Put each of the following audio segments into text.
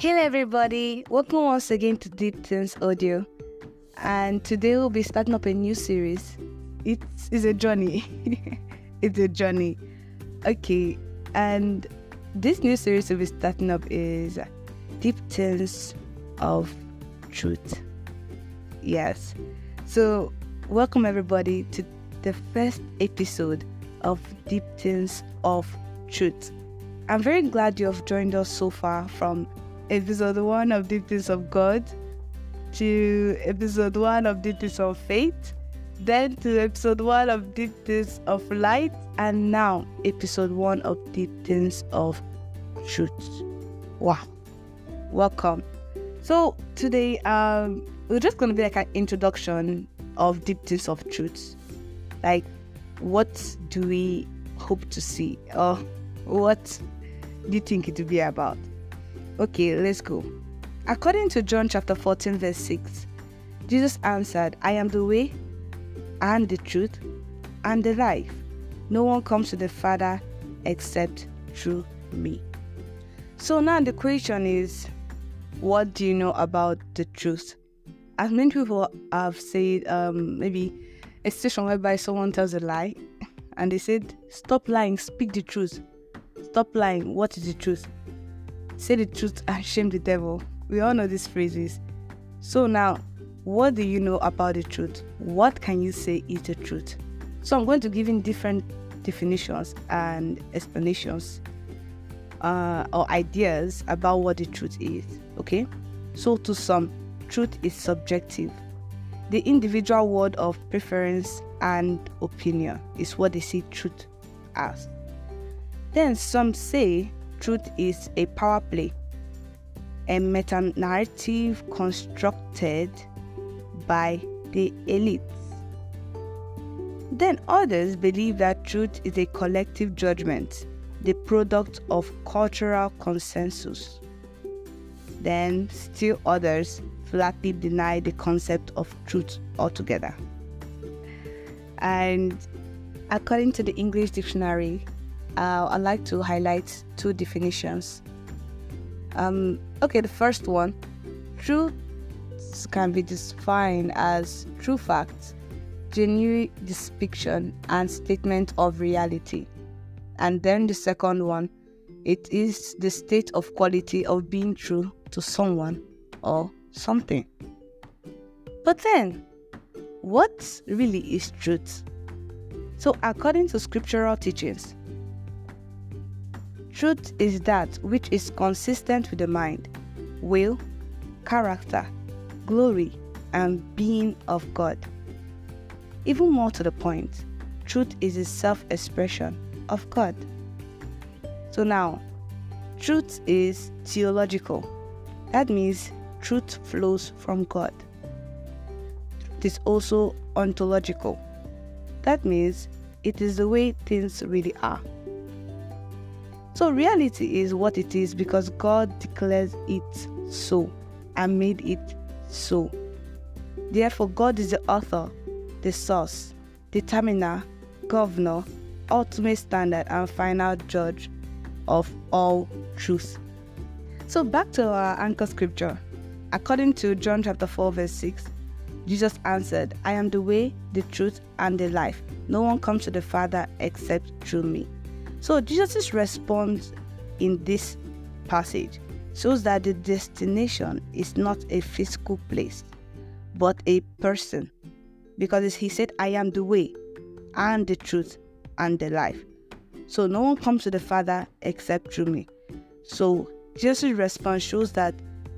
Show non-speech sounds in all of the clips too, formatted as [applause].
Hello, everybody. Welcome once again to Deep Things Audio. And today we'll be starting up a new series. It's, it's a journey. [laughs] it's a journey. Okay. And this new series we'll be starting up is Deep Things of Truth. Yes. So, welcome everybody to the first episode of Deep Things of Truth. I'm very glad you have joined us so far from episode one of Deep Things of God to episode one of Deep Things of Faith, then to episode one of Deep Things of Light, and now episode one of Deep Things of Truth. Wow. Welcome. So today, um, we're just gonna be like an introduction of Deep Things of Truth. Like, what do we hope to see, or what do you think it will be about? Okay, let's go. According to John chapter 14, verse 6, Jesus answered, I am the way and the truth and the life. No one comes to the Father except through me. So now the question is, what do you know about the truth? As many people have said, um, maybe a situation whereby someone tells a lie and they said, Stop lying, speak the truth. Stop lying, what is the truth? Say the truth and shame the devil. We all know these phrases. So now, what do you know about the truth? What can you say is the truth? So I'm going to give in different definitions and explanations uh, or ideas about what the truth is. Okay? So to some, truth is subjective. The individual word of preference and opinion is what they see truth as. Then some say truth is a power play, a meta narrative constructed by the elites. Then others believe that truth is a collective judgment, the product of cultural consensus. Then still others flatly deny the concept of truth altogether. And according to the English dictionary, uh, I'd like to highlight two definitions. Um, okay, the first one truth can be defined as true facts, genuine depiction, and statement of reality. And then the second one, it is the state of quality of being true to someone or something. But then, what really is truth? So, according to scriptural teachings, truth is that which is consistent with the mind, will, character, glory, and being of God. Even more to the point, truth is the self expression of God. So now, truth is theological. That means truth flows from God. It is also ontological. That means it is the way things really are. So, reality is what it is because God declares it so and made it so. Therefore, God is the author, the source, determiner, governor, ultimate standard, and final judge of all truth. So, back to our anchor scripture. According to John chapter 4, verse 6, Jesus answered, I am the way, the truth, and the life. No one comes to the Father except through me. So Jesus' response in this passage shows that the destination is not a physical place, but a person. Because he said, I am the way and the truth and the life. So no one comes to the Father except through me. So Jesus' response shows that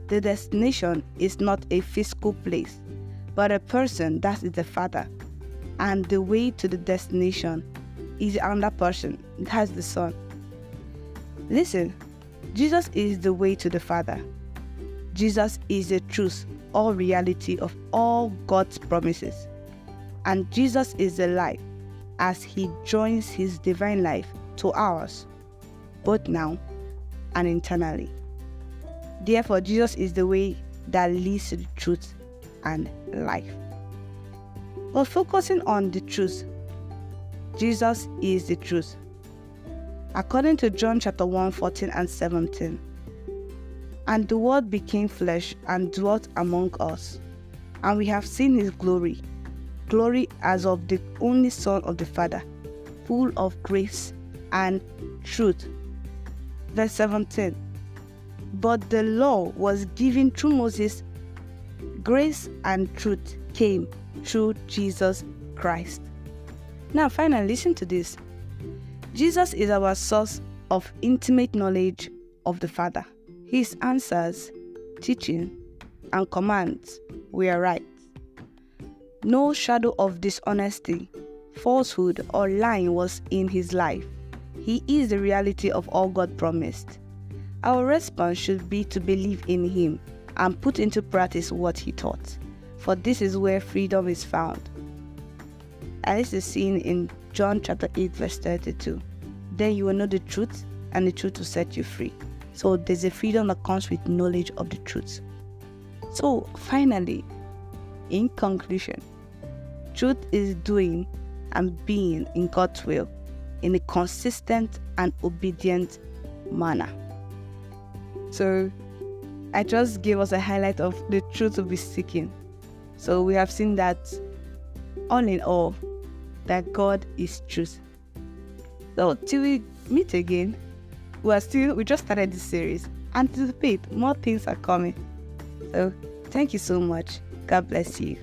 the destination is not a physical place, but a person that is the Father. And the way to the destination is another person, that's the Son. Listen, Jesus is the way to the Father. Jesus is the truth or reality of all God's promises. And Jesus is the life as he joins his divine life to ours, both now and eternally. Therefore, Jesus is the way that leads to the truth and life. But focusing on the truth Jesus is the truth. According to John chapter 1, 14 and 17, And the Word became flesh and dwelt among us. And we have seen his glory glory as of the only Son of the Father, full of grace and truth. Verse 17 But the law was given through Moses, grace and truth came through Jesus Christ. Now, finally, listen to this Jesus is our source of intimate knowledge of the Father. His answers, teaching, and commands were right. No shadow of dishonesty, falsehood, or lying was in his life. He is the reality of all God promised. Our response should be to believe in him and put into practice what he taught, for this is where freedom is found. This is seen in John chapter 8, verse 32. Then you will know the truth, and the truth will set you free. So there's a freedom that comes with knowledge of the truth. So finally, in conclusion, truth is doing and being in God's will in a consistent and obedient manner. So I just gave us a highlight of the truth to be seeking. So we have seen that all in all, that God is truth. So till we meet again, we are still we just started this series. Anticipate more things are coming. So thank you so much. God bless you.